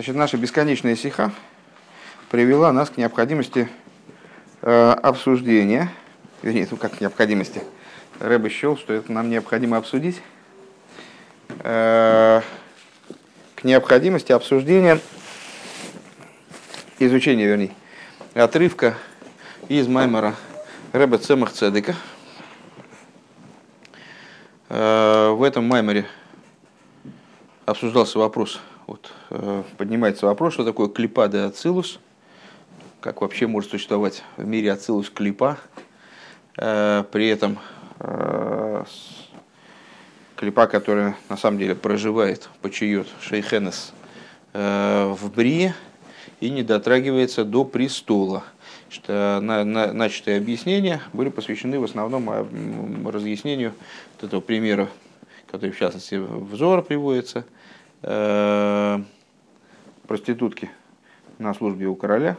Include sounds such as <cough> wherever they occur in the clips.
Значит, наша бесконечная сиха привела нас к необходимости э, обсуждения, вернее, ну как к необходимости, Рэб счел, что это нам необходимо обсудить, э, к необходимости обсуждения, изучения, вернее, отрывка из Маймера Рэба Цемах Цедека. Э, в этом Маймере обсуждался вопрос – вот, э, поднимается вопрос, что такое клипа де ацилус, как вообще может существовать в мире ацилус клипа, э, при этом э, клипа, которая на самом деле проживает, почиет шейхенес в Брие и не дотрагивается до престола. Что на, на, начатые объяснения были посвящены в основном разъяснению вот этого примера, который в частности в Зора приводится – проститутки на службе у короля,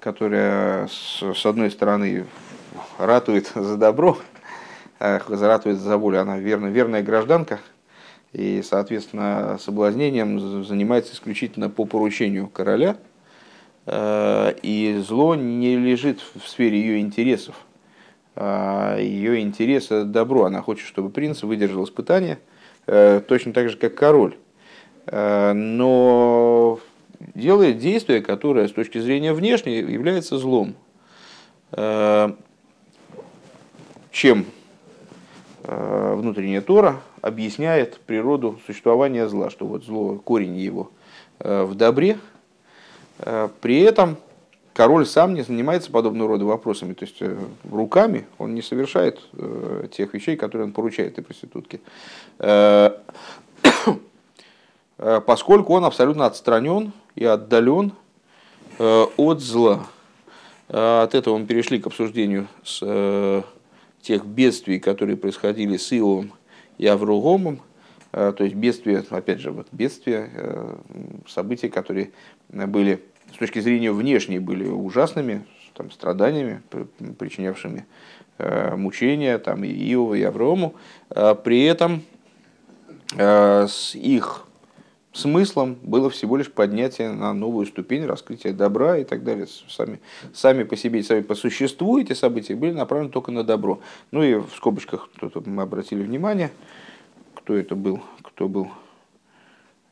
которая с, одной стороны ратует за добро, э, ратует за волю, она верно, верная гражданка, и, соответственно, соблазнением занимается исключительно по поручению короля, э, и зло не лежит в сфере ее интересов. Ее интерес – добро. Она хочет, чтобы принц выдержал испытание, точно так же, как король. Э, но делает действие, которое с точки зрения внешней является злом. Э, чем э, внутренняя Тора объясняет природу существования зла, что вот зло, корень его в добре. При этом король сам не занимается подобного рода вопросами, то есть руками он не совершает тех вещей, которые он поручает этой проститутке. Э, поскольку он абсолютно отстранен и отдален э, от зла. Э, от этого мы перешли к обсуждению с тех бедствий, которые происходили с Иовом и Авругомом, то есть бедствия, опять же, вот бедствия, события, которые были с точки зрения внешней были ужасными, там, страданиями, причинявшими мучения там, и Иову, и Аврому. При этом с их смыслом было всего лишь поднятие на новую ступень раскрытия добра и так далее. Сами, сами по себе, сами по существу эти события были направлены только на добро. Ну и в скобочках тут мы обратили внимание, кто это был, кто был.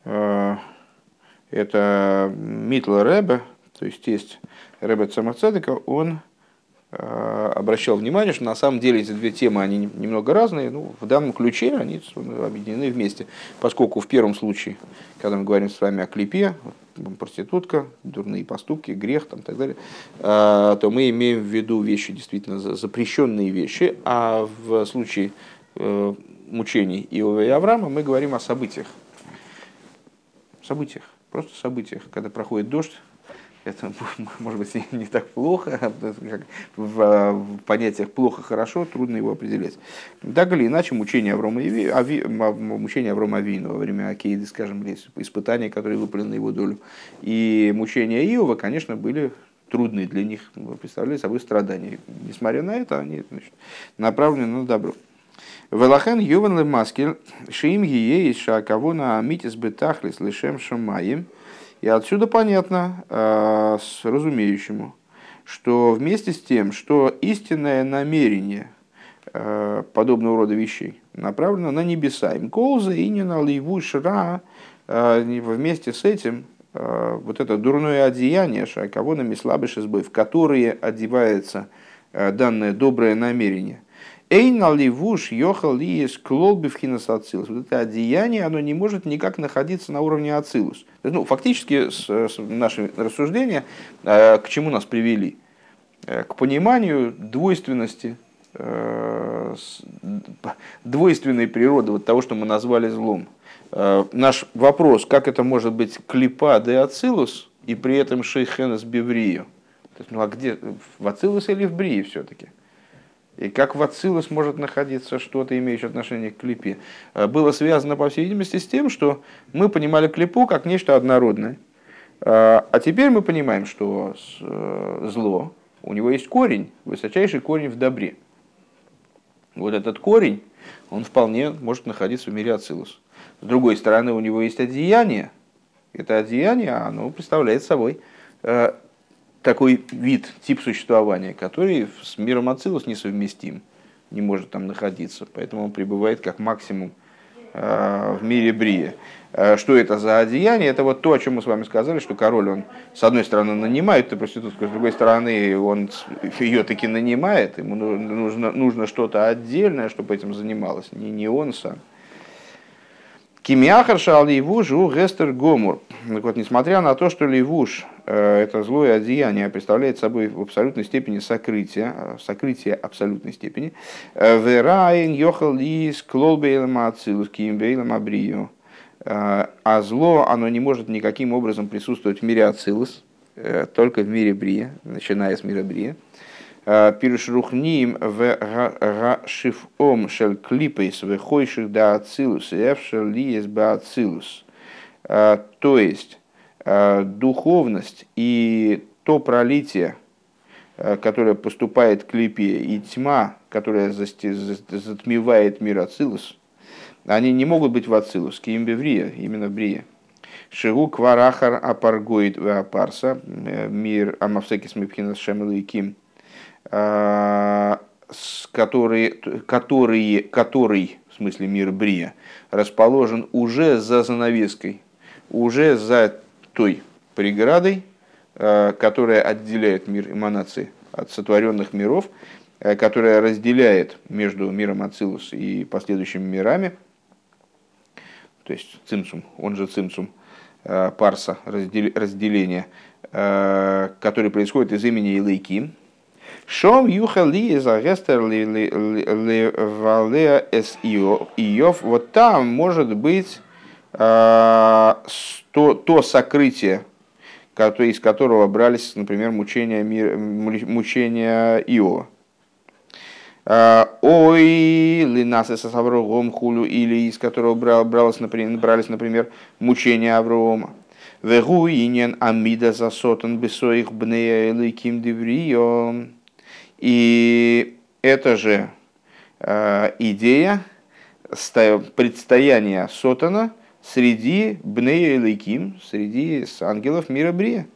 А, это Митла Ребе, то есть есть Ребе Цамацедека, он обращал внимание, что на самом деле эти две темы, они немного разные, ну, в данном ключе они объединены вместе, поскольку в первом случае, когда мы говорим с вами о клипе, проститутка, дурные поступки, грех там, и так далее, э, то мы имеем в виду вещи, действительно запрещенные вещи, а в случае э, мучений Иова и Авраама мы говорим о событиях. Событиях, просто событиях, когда проходит дождь, это <laughs> может быть не так плохо, как в понятиях плохо-хорошо, трудно его определять. Так или иначе, мучение Аврома, и, Ави, мучение Аврома Авину во время Акейды, скажем, испытания, которые выпали на его долю, и мучения Иова, конечно, были трудные для них, представляли собой страдания. Несмотря на это, они значит, направлены на добро. Велахен Юван Лемаскель Шиим Гие Шакавона Амитис Бетахлис Лишем Шамаем – и отсюда понятно, э, с разумеющему, что вместе с тем, что истинное намерение э, подобного рода вещей направлено на небеса, им колза и не на ливу шра, э, вместе с этим вот это дурное одеяние, кого на слабый избой, в которые одевается данное доброе намерение, Эйна ливуш йохал ли клолби в ацилус. Вот это одеяние, оно не может никак находиться на уровне ацилус. Ну, фактически, с, с наши рассуждения э, к чему нас привели? Э, к пониманию двойственности, э, двойственной природы вот того, что мы назвали злом. Наш вопрос, как это может быть клипа де ацилус и при этом шейхенес биврию? Ну а где, в ацилус или в брии все-таки? И как в Ацилус может находиться что-то, имеющее отношение к клипе, э, было связано, по всей видимости, с тем, что мы понимали клипу как нечто однородное. Э, а теперь мы понимаем, что э, зло, у него есть корень, высочайший корень в добре. Вот этот корень, он вполне может находиться в мире Ацилус. С другой стороны, у него есть одеяние, это одеяние, оно представляет собой такой вид, тип существования, который с миром Ацилус несовместим, не может там находиться. Поэтому он пребывает как максимум в мире Брия. Что это за одеяние? Это вот то, о чем мы с вами сказали, что король, он с одной стороны нанимает эту проститутку, с другой стороны он ее таки нанимает, ему нужно, нужно что-то отдельное, чтобы этим занималась, не, не он сам. Кимиахар шал ливуш у гестер гомур. Так вот, несмотря на то, что ливуш, э, это злое одеяние, представляет собой в абсолютной степени сокрытие, э, сокрытие абсолютной степени, э, верайн йохал ли склолбейлем ацилус кимбейлем абрию. А зло, оно не может никаким образом присутствовать в мире ацилус, только в мире брия, начиная с мира брия. Пиршрухним в шифом шел клипейс в хойших да ацилус эвшел лиес ба ацилус. То есть духовность и то пролитие, которое поступает к клипе, и тьма, которая затмевает мир Ацилус, они не могут быть в Ацилус, киимбеврия, именно Брия. Шигу кварахар апаргоид апарса, мир амавсекис мипхинас шемел и ким – Э, который, который, который, в смысле мир Брия, расположен уже за занавеской, уже за той преградой, э, которая отделяет мир эманации от сотворенных миров, э, которая разделяет между миром Ацилус и последующими мирами, то есть цимсум, он же цимсум, парса, разделение, который происходит из имени Илайким, Шом юхали за гестер ли валеа эс Иов. Вот там может быть то, то сокрытие, из которого брались, например, мучения, мучения Иова. Ой, со Аврогом хулю, или из которого брал, бралось, например, брались, например, мучения Аврома. Вегу инен амида за сотан бесоих бнея эликим деврием. И это же э, идея предстояния Сотана среди Бнея Лейким, среди ангелов мира Брия.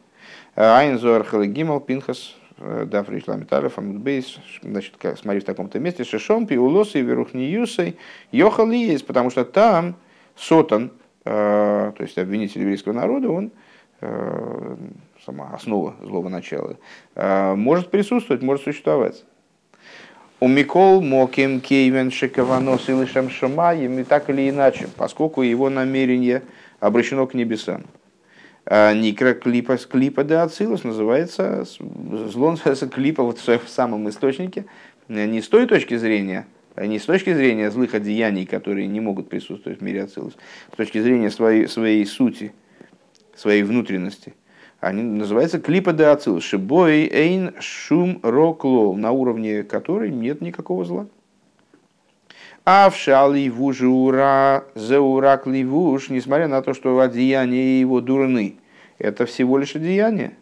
Айнзор Халагимал Пинхас э, да, Фришлам Талев, Амудбейс, значит, смотри в таком-то месте, Шишом, Пиулосы, Верухниюсой, есть, потому что там Сотан, э, то есть обвинитель еврейского народа, он сама основа злого начала, может присутствовать, может существовать. У Микол Моким Кейвен Шекаванос и Лишем Шамаем и так или иначе, поскольку его намерение обращено к небесам. А, Никра клипа с клипа де Ацилус называется зло клипа вот в самом источнике, не с той точки зрения, не с точки зрения злых одеяний, которые не могут присутствовать в мире Ацилус, с точки зрения своей, своей сути, своей внутренности они называются клипа де ацил, шибой эйн шум роклол, на уровне которой нет никакого зла. А в шали вужура зеурак ливуш, несмотря на то, что одеяния его дурны, это всего лишь одеяние.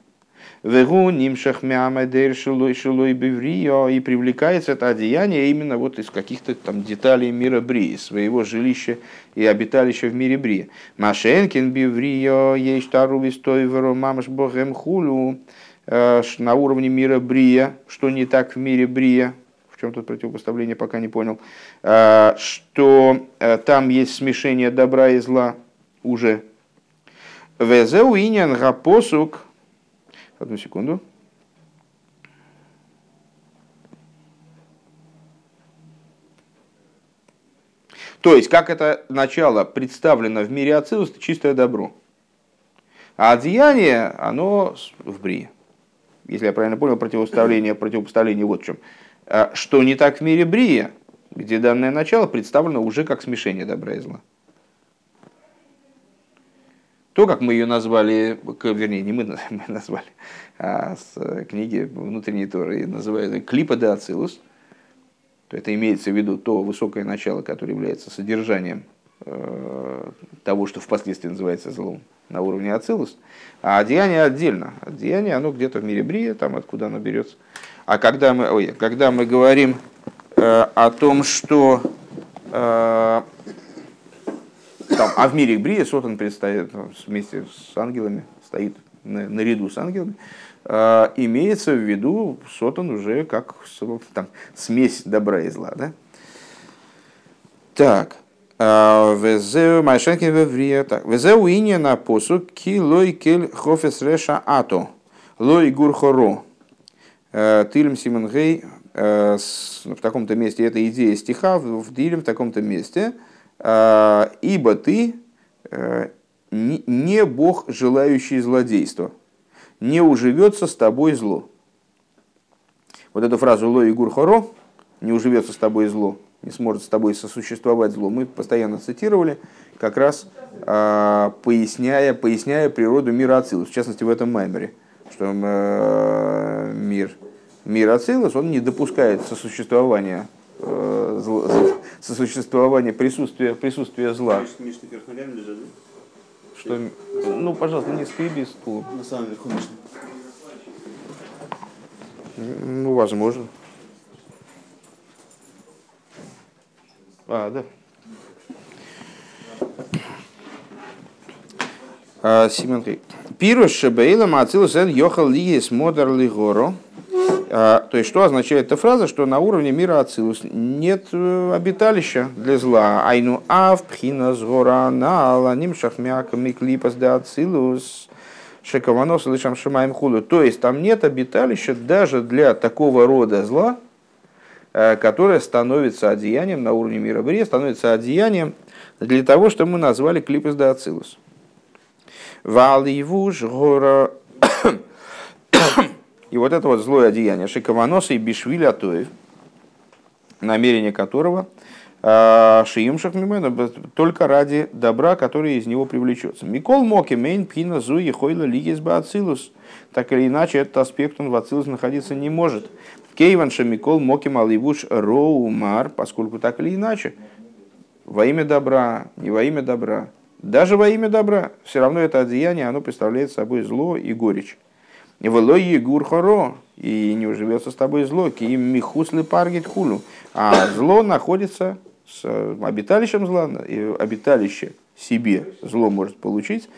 Вегу нимшах мямадер шилой шилой беврио, и привлекается это одеяние именно вот из каких-то там деталей мира Брии, своего жилища и обиталища в мире Брии. Машенкин беврио, есть таруби стой мамаш богем хулю, э, на уровне мира Брия, что не так в мире Брия, в чем тут противопоставление, пока не понял, э, что э, там есть смешение добра и зла уже. Везеу иньян гапосук, Одну секунду. То есть, как это начало представлено в мире Ацилус, это чистое добро. А одеяние, оно в Брии. Если я правильно понял, противопоставление, противопоставление вот в чем. А что не так в мире Брия, где данное начало представлено уже как смешение добра и зла. То, как мы ее назвали, вернее, не мы, <laughs> мы назвали, а с книги внутренней Торы называют клипа де Ацилус, то это имеется в виду то высокое начало, которое является содержанием э, того, что впоследствии называется злом на уровне Ацилус, а одеяние отдельно. Одеяние, оно где-то в мире Брия, там откуда оно берется. А когда мы, ой, когда мы говорим э, о том, что э, там, а в мире Брия Сотан предстоит вместе с ангелами, стоит наряду с ангелами, э, имеется в виду Сотан уже как там, смесь добра и зла. Да? Так. Э, Везеу Майшенки Веврия. Так. Везеу ине на посу ки лой кель хофес реша ато. Лой гур хоро. Э, Тилем Симонгей в таком-то месте, это идея стиха в Дилем в таком-то месте, ибо ты не Бог, желающий злодейства, не уживется с тобой зло. Вот эту фразу «Ло и гур хоро» «не уживется с тобой зло», не сможет с тобой сосуществовать зло, мы постоянно цитировали, как раз э, поясняя, поясняя природу мира Ацилус, в частности в этом маймере, что э, мир, мир Ацилус, он не допускает сосуществования э, зло, сосуществования присутствия, присутствия зла. Что, ну, пожалуйста, не скриби стул. На самом верху Мишны. Ну, возможно. А, да. А, Симон Пируш Шебейла Мацилус Эн Йохал Лиес Модар Лигоро. А, то есть, что означает эта фраза, что на уровне мира Ацилус нет э, обиталища для зла. Айну ав пхина згора на аланим шахмяка миклипас де Ацилус шекаванос лишам шимаем худу. То есть, там нет обиталища даже для такого рода зла, э, которое становится одеянием на уровне мира Брия, становится одеянием для того, что мы назвали клипас де Ацилус. Валивуш гора и вот это вот злое одеяние Шикаваноса и Бишвили Атоев, намерение которого а, Шиим Шахмимену только ради добра, которое из него привлечется. Микол Моки Мейн Пина Зуи Хойла Лигис Бацилус. Так или иначе, этот аспект он в Ацилус находиться не может. Кейван Шамикол Моки Маливуш Роумар, поскольку так или иначе, во имя добра, не во имя добра, даже во имя добра, все равно это одеяние, оно представляет собой зло и горечь. Велой егур хоро, и не уживется с тобой зло, ки им михусли паргит хулю. А зло находится с обиталищем зла, и обиталище себе зло может получить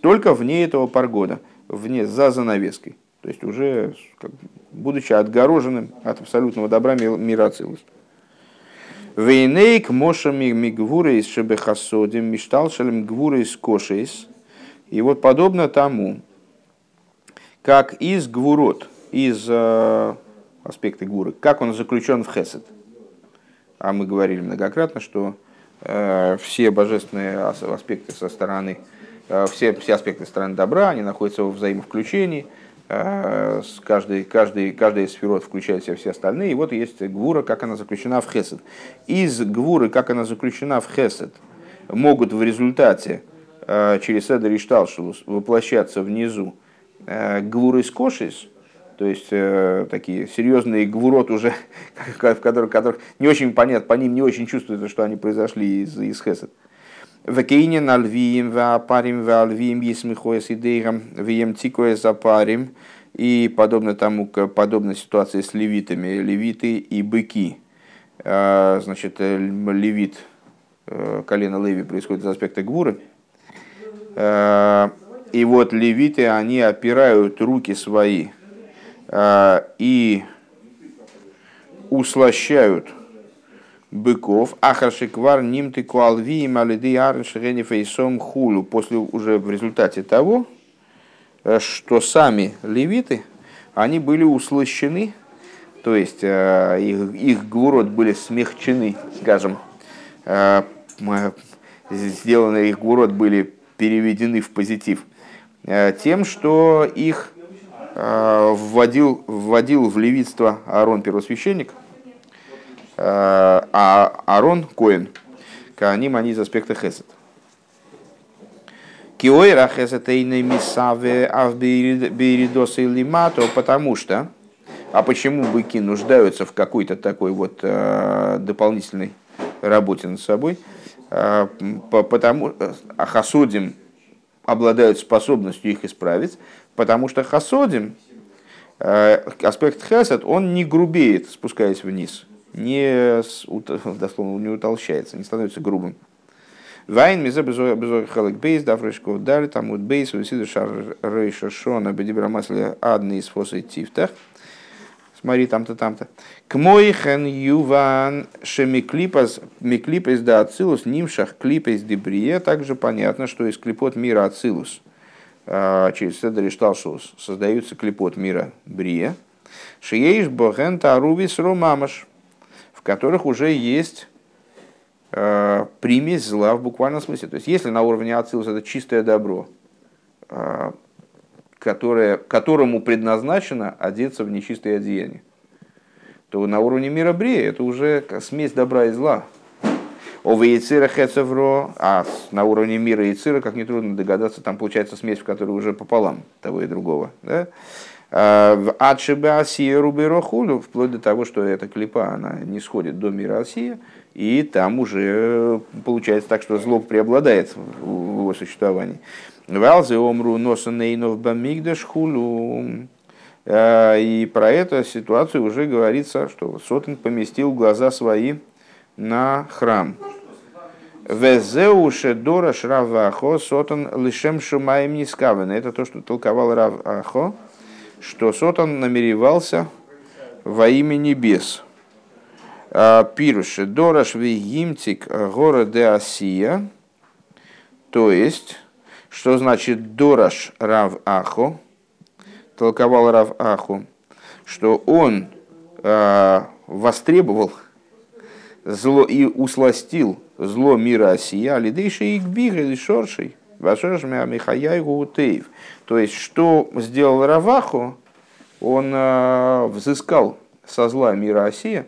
только вне этого паргода, вне, за занавеской. То есть уже как, будучи отгороженным от абсолютного добра мира Ацилус. Вейнейк мошами из шебехасодим мишталшалем гвуры из кошейс. И вот подобно тому, как из гвурот, из э, аспекта гуры, как он заключен в хесед. А мы говорили многократно, что э, все божественные аспекты со стороны, э, все, все аспекты стороны добра, они находятся в взаимовключении, э, с каждой, каждой, каждая сферот включает в себя все остальные. И вот есть гвура, как она заключена в хесед. Из гвуры, как она заключена в хесед, могут в результате э, через Седер и Шталшилус воплощаться внизу Э, гвуры скошис, то есть э, такие серьезные гвурот уже, <laughs> в которых, которых не очень понятно, по ним не очень чувствуется, что они произошли из, из Хесед. Векейне на львием, веапарим, веалвием, есмихоес идейгам, веем тикоес запарим, и подобно тому, подобно ситуации с левитами, левиты и быки. Э, значит, левит, колено Леви происходит из аспекта гвуры, и вот левиты, они опирают руки свои э, и услощают быков. Ахаршиквар нимты куалви малиды арншерени фейсом хулу. После уже в результате того, э, что сами левиты, они были услощены, то есть э, их, их гурот были смягчены, скажем, э, сделаны их гурот были переведены в позитив – тем, что их э, вводил, вводил в левитство Аарон первосвященник, э, а Аарон Коин, Кааним они из аспекта Хесед. Киойра Хесед Эйны Мисаве Авбиридоса Лимато, потому что, а почему быки нуждаются в какой-то такой вот дополнительной работе над собой, потому, а хасудим обладают способностью их исправить, потому что хасодим, э, аспект хесед, он не грубеет, спускаясь вниз, не, <laughs> дословно, не утолщается, не становится грубым. Вайн мизе безой халек бейс, дафрышков дали, там вот бейс, висиду шар рейша шона, бедибрамасли адны из фосы тифтах. Смотри, там-то, там-то. К мой хен юван шемиклипас миклипас да ацилус нимшах клипас дебрие. Также понятно, что из клипот мира ацилус а, через Седри Шталшус создаются клипот мира брия. Шиеиш боген тарувис ромамаш, в которых уже есть э, примесь зла в буквальном смысле. То есть, если на уровне Ацилус это чистое добро, э, которое, которому предназначено одеться в нечистые одеяния, то на уровне мира Брия это уже смесь добра и зла. О Яцира Хецевро, а на уровне мира Яцира, как нетрудно догадаться, там получается смесь, в которой уже пополам того и другого. Да? А, в Адшибе Асия Руберохулю, вплоть до того, что эта клипа, она не сходит до мира Асия, и там уже получается так, что зло преобладает в его существовании. Валзе омру носа нейнов бамигдаш хулу. А, и про эту ситуацию уже говорится, что Сотен поместил глаза свои на храм. Везеуше дора шравахо сотан лишем шумаем нискавен. Это то, что толковал Рав Ахо, что Сотан намеревался во имя небес. А, Пируше дораш вегимтик гора де Асия, то есть что значит Дораш Рав Ахо? Толковал Рав Аху, что он э, востребовал зло и усластил зло мира Осия, лидейши и гбиг или шоршей, вашершми Михаяй Гутеев. То есть, что сделал Раваху, он э, взыскал со зла мира Осия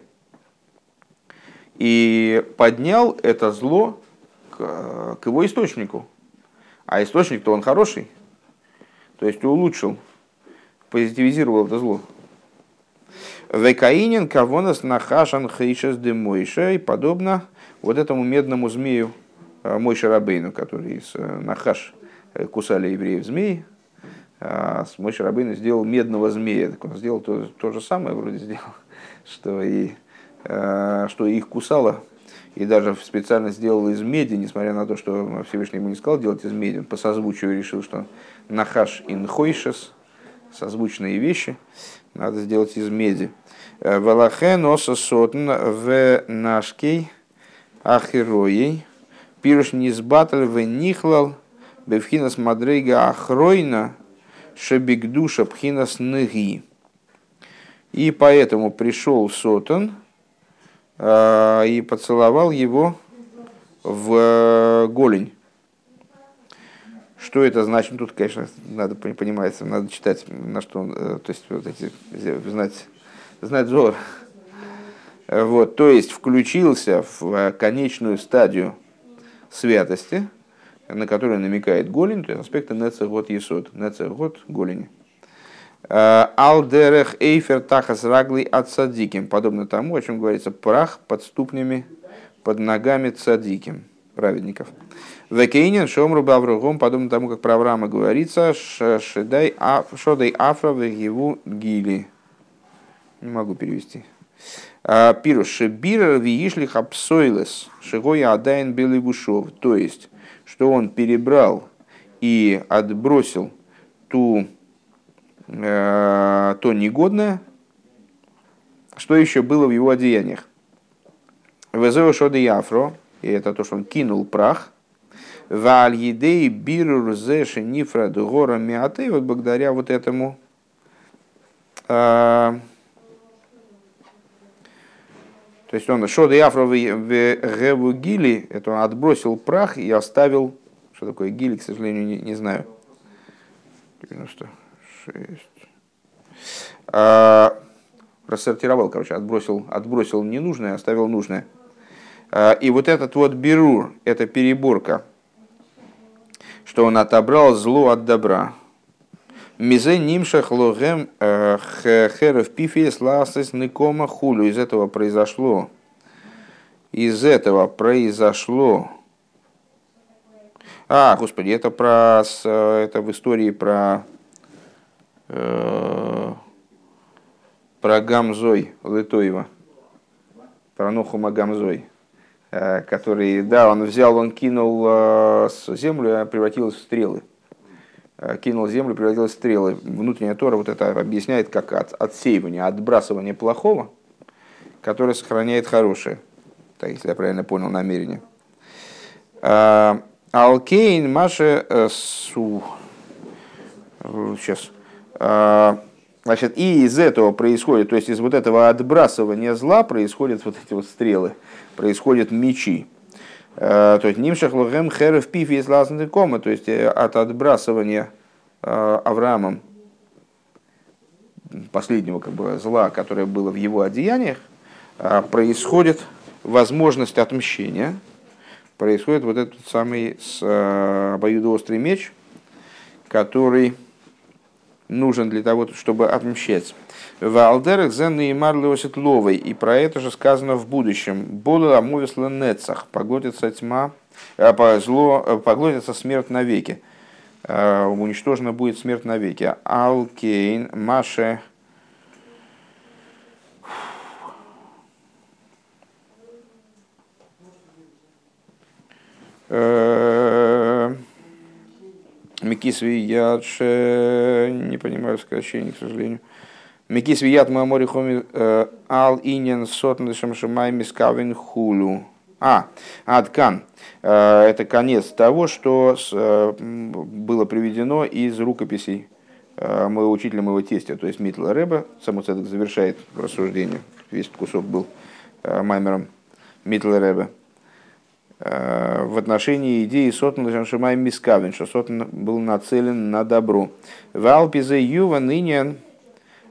и поднял это зло к, к его источнику, а источник-то он хороший. То есть улучшил, позитивизировал это зло. Векаинин кавонас нахашан хейшес де Мойша и подобно вот этому медному змею э, Мойша Рабейну, который из э, Нахаш э, кусали евреев змеи, а с Мойша Рабейну сделал медного змея. Так он сделал то, то же самое, вроде сделал, <laughs> что и, что их кусало и даже специально сделал из меди, несмотря на то, что Всевышний ему не сказал делать из меди, по созвучию решил, что нахаш инхойшес, созвучные вещи, надо сделать из меди. Валахе носа сотн в нашкей ахироей, пируш низбаталь в нихлал, бевхинас мадрейга ахройна, шебигдуша пхинас ныги. И поэтому пришел Сотон, а, и поцеловал его в э, голень. Что это значит? Ну, тут, конечно, надо понимать, надо читать, на что э, то есть, вот эти, знать, знать зор. Вот, то есть, включился в э, конечную стадию святости, на которую намекает голень, то есть аспекты нецегот есот, нецегот голени. Алдерех эйфер тахас рагли от садиким. Подобно тому, о чем говорится, прах под ступнями, под ногами цадиким, праведников. Векейнин шомру бавругом, подобно тому, как про Авраама говорится, шедай шодай афра вегиву гили. Не могу перевести. Пирус шебир виишлих апсойлес шигоя адайн беливушов. То есть, что он перебрал и отбросил ту Э, то негодное, что еще было в его одеяниях. Везео шоды яфро, и это то, что он кинул прах, Валь едей бирур зеши нифра гора миаты, вот благодаря вот этому э, то есть он шоды яфро в геву гили, это он отбросил прах и оставил, что такое гили, к сожалению, не, не знаю. 90 шесть. А, рассортировал, короче, отбросил, отбросил ненужное, оставил нужное. А, и вот этот вот берур, это переборка, что он отобрал зло от добра. Мизе нимшах логем э, херов пифес ласес никома хулю. Из этого произошло, из этого произошло а, господи, это про это в истории про Э, про Гамзой Лытоева, про Нохума Гамзой. который, да, он взял, он кинул землю, а превратилась в стрелы. Кинул землю, превратилась в стрелы. Внутренняя Тора вот это объясняет как от, отсеивание, отбрасывание плохого, которое сохраняет хорошее. Так, если я правильно понял намерение. Алкейн Маше Су. Сейчас. Значит, и из этого происходит, то есть из вот этого отбрасывания зла происходят вот эти вот стрелы, происходят мечи. Э, то есть нимшах лохем херев пиф из кома, то есть э, от отбрасывания э, Авраамом последнего как бы, зла, которое было в его одеяниях, происходит возможность отмщения, происходит вот этот самый обоюдоострый меч, который нужен для того, чтобы отмщать. В Алдерах зен и марлиосит ловой, и про это же сказано в будущем. Бола амувисла нецах, поглотится тьма, э, зло, э, поглотится смерть навеки. Э, уничтожена будет смерть навеки. Алкейн, Маше, Микис Вият, не понимаю сокращение, к сожалению. Микис Вият Мамори Хоми э, Ал Иньян Сотн Шамшамай Мискавин Хулу. А, Адкан. Э, это конец того, что э, было приведено из рукописей моего учителя, моего тестя, то есть Митла Рэба. Самоцедок завершает рассуждение. Весь кусок был маймером Митла Рэба. Э, в отношении идеи Сотн Шамай Мискавин, что Сотн был нацелен на добро. В Алпизе Юва ныне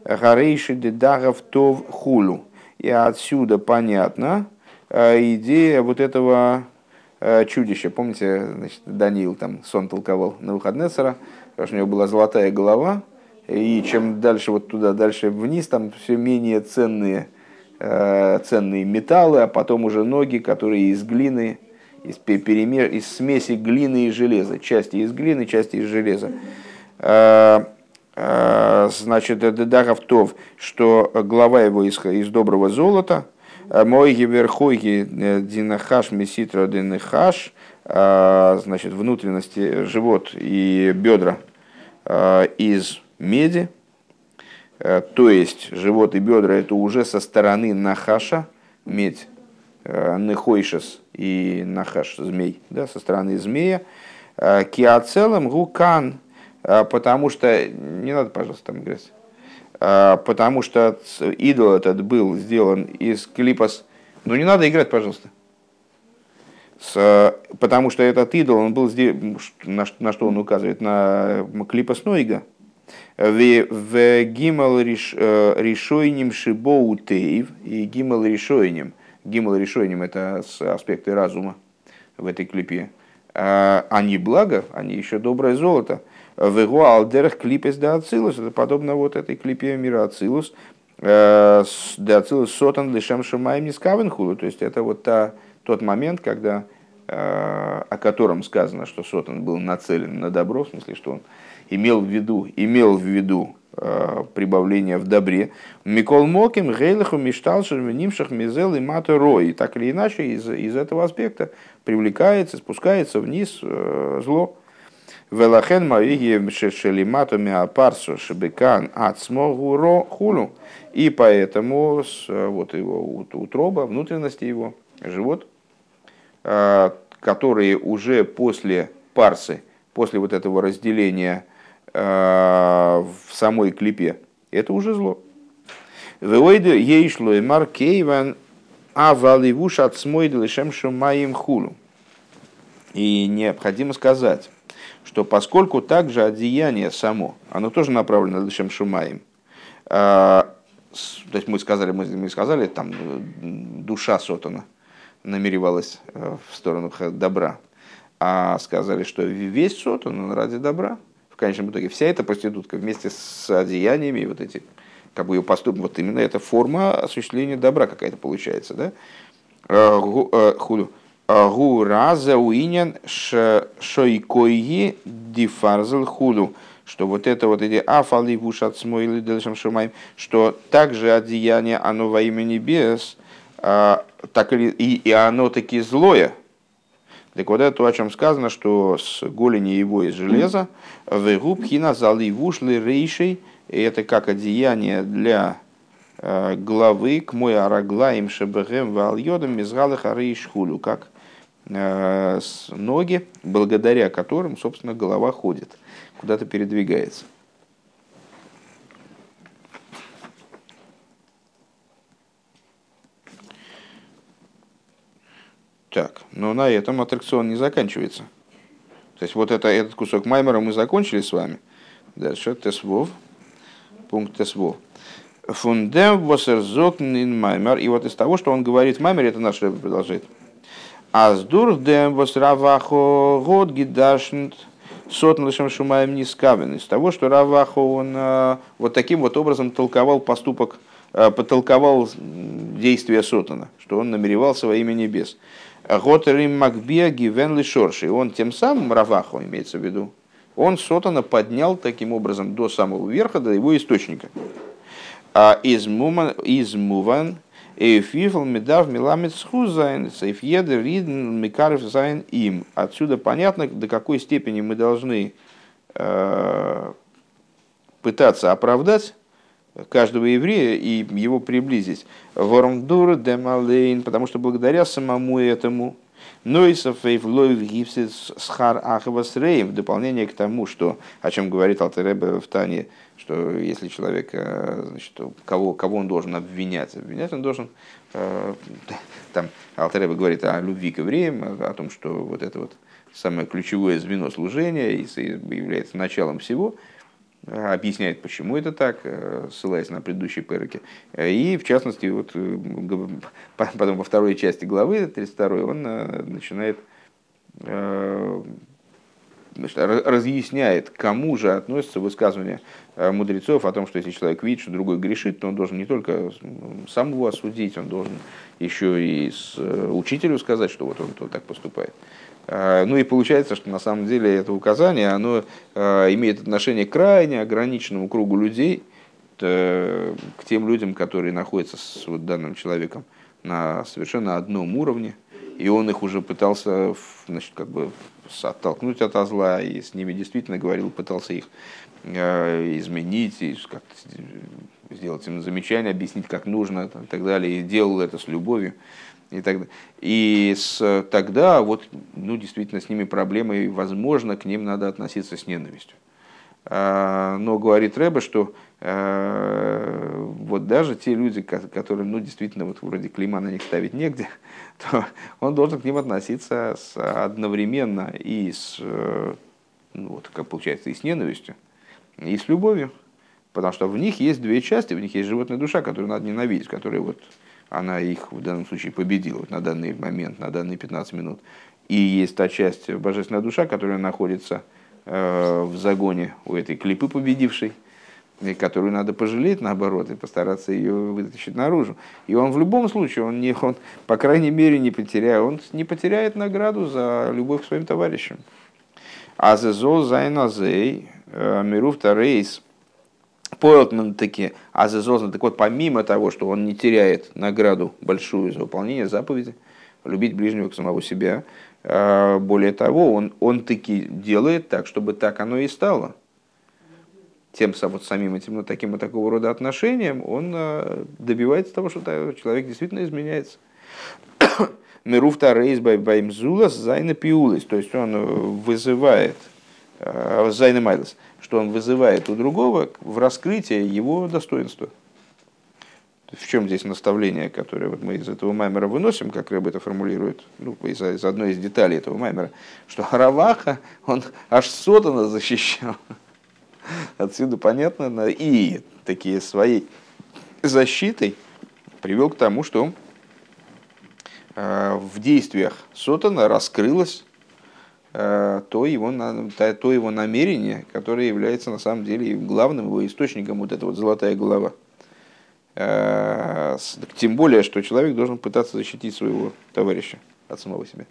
Гарейши Дедагов Тов Хулу. И отсюда понятно э, идея вот этого э, чудища. Помните, значит, Даниил там сон толковал на Выходнецера, потому что у него была золотая голова, и чем дальше вот туда, дальше вниз, там все менее ценные, ценные металлы, а потом уже ноги, которые из глины, из, перемер, из смеси глины и железа, части из глины, части из железа. А, а, значит, Дедахов Тов, что глава его из, из доброго золота, а, мой гиверхойги э, динахаш меситра динахаш, значит, внутренности, живот и бедра из меди, то есть живот и бедра это уже со стороны нахаша, медь, Э, Нехойшес и Нахаш, змей, да, со стороны змея. Э, Киацелом гукан, э, потому что, не надо, пожалуйста, там играть, потому что идол этот был сделан из клипос, ну не надо играть, пожалуйста. С, потому что этот идол, он был сделан, на, на что он указывает, на клипос Нойга, в гимал решойним шибоутеев и гимал решойним – Гимл решением это аспекты разума в этой клипе. А, они благо, они еще доброе золото. В его алдерах клипес да ацилус, это подобно вот этой клипе мира ацилус. Да ацилус сотан лишем шамаем нискавенхулу. То есть это вот та, тот момент, когда э, о котором сказано, что Сотан был нацелен на добро, в смысле, что он имел в виду, имел в виду прибавления в добре. Микол Моким, Гейлаху, Мишталшер, Нимшах, Мизел и Мата Рой. Так или иначе, из, из этого аспекта привлекается, спускается вниз э, зло. Велахен Мариги Шелимату Миапарсу Шебекан Ацмогу Ро Хулу. И поэтому вот его утроба, внутренности его, живот, э, которые уже после парсы, после вот этого разделения Э, в самой клипе, это уже зло. Войде ей шло и маркейван а валивуш от смойдл моим хулу. И необходимо сказать, что поскольку также одеяние само, оно тоже направлено на лишем шумаем, то есть мы сказали, мы, мы сказали, там душа сотана намеревалась э, в сторону добра, а сказали, что весь сотан он ради добра, конечном итоге вся эта проститутка вместе с одеяниями, вот эти, как бы ее поступ, вот именно эта форма осуществления добра какая-то получается, да? Э, э, худу. Э, гу раза уинен шойкойги дифарзел худу. Что вот это вот эти афали вушат смойли дельшам шумаем, что также одеяние, оно во имя небес, так или, и, и оно таки злое. Так вот это то, о чем сказано, что с голени его из железа, в губхина заливушли рейшей, это как одеяние для главы к мой араглаем шебегем вальодом мизгалых арейшхулю, как ноги, благодаря которым, собственно, голова ходит, куда-то передвигается. Так, но на этом аттракцион не заканчивается. То есть вот это, этот кусок Маймера мы закончили с вами. Дальше Тесвов, пункт Тесвов. Фундем восерзокнин Маймер. И вот из того, что он говорит в Маймере, это наш Рэб продолжает. Аздурдем восравахо год гидашнт сотн лишем шумаем не скавен. Из того, что Равахо он э, вот таким вот образом толковал поступок, э, потолковал действия Сотана, что он намеревался во имя небес. האט ער אים מגביה געווען לשרשו. Он тем самым, Раваху имеется в виду, он Сотана поднял таким образом до самого верха, до его источника. איז מובן אויף וויפל מ'דארף מלמד זכות זיין אויף יעדער אידן, מקרב זיין אים. Отсюда понятно, до какой степени мы должны э, пытаться оправдать каждого еврея и его приблизить. Вормдур демалейн, потому что благодаря самому этому Нойсов Эйвлоев Гипсис Схар Ахавасрейм, в дополнение к тому, что, о чем говорит Алтеребе в Тане, что если человек, э, значит, кого, кого он должен обвинять, обвинять он должен, э, там Алтеребе говорит о любви к евреям, о том, что вот это вот самое ключевое звено служения и является началом всего – объясняет, почему это так, э, ссылаясь на предыдущие переки. И, в частности, вот, э, потом во второй части главы, 32 он э, начинает разъясняет, кому же относится высказывание мудрецов о том, что если человек видит, что другой грешит, то он должен не только сам его осудить, он должен еще и с учителю сказать, что вот он вот так поступает. А, ну и получается, что на самом деле это указание, оно а, имеет отношение к крайне ограниченному кругу людей, к тем людям, которые находятся с вот данным человеком на совершенно одном уровне, и он их уже пытался значит, как бы оттолкнуть от зла, и с ними действительно говорил, пытался их изменить, и как-то сделать им замечание, объяснить, как нужно, и так далее, и делал это с любовью и так. И с, тогда вот, ну, действительно, с ними проблемы, и, возможно, к ним надо относиться с ненавистью. А, но говорит Рэба, что э, вот даже те люди, которые, ну, действительно, вот вроде клима на них ставить негде, <laughs> то он должен к ним относиться с, одновременно и с, ну, вот, как получается, и с ненавистью, и с любовью. Потому что в них есть две части, в них есть животная душа, которую надо ненавидеть, которая вот она их в данном случае победила на данный момент, на данные 15 минут. И есть та часть божественная душа, которая находится э, в загоне у этой клипы победившей, которую надо пожалеть, наоборот, и постараться ее вытащить наружу. И он в любом случае, он, не, он по крайней мере, не потеряет, он не потеряет награду за любовь к своим товарищам. А за зол зайназей, э, мируф Поэлтман таки азезозно. Так вот, помимо того, что он не теряет награду большую за выполнение заповеди, любить ближнего к самого себя, а, более того, он, он таки делает так, чтобы так оно и стало. Тем вот самим этим вот таким вот такого рода отношением он а, добивается того, что человек действительно изменяется. <coughs> מ'רופט ארויס ביים זולת זיינע פעולות. То есть он вызывает а, זיינע מעלות что он вызывает у другого в раскрытие его достоинства. В чем здесь наставление, которое вот мы из этого маймера выносим, как Рэб это формулирует, ну, из, из одной из деталей этого маймера, что Раваха, он аж Сотана защищал. Отсюда понятно, и такие своей защитой привел к тому, что э, в действиях Сотана раскрылось Э, то его, то его намерение, которое является на самом деле главным его источником, вот эта вот золотая голова. Э, тем более, что человек должен пытаться защитить своего товарища от самого себя.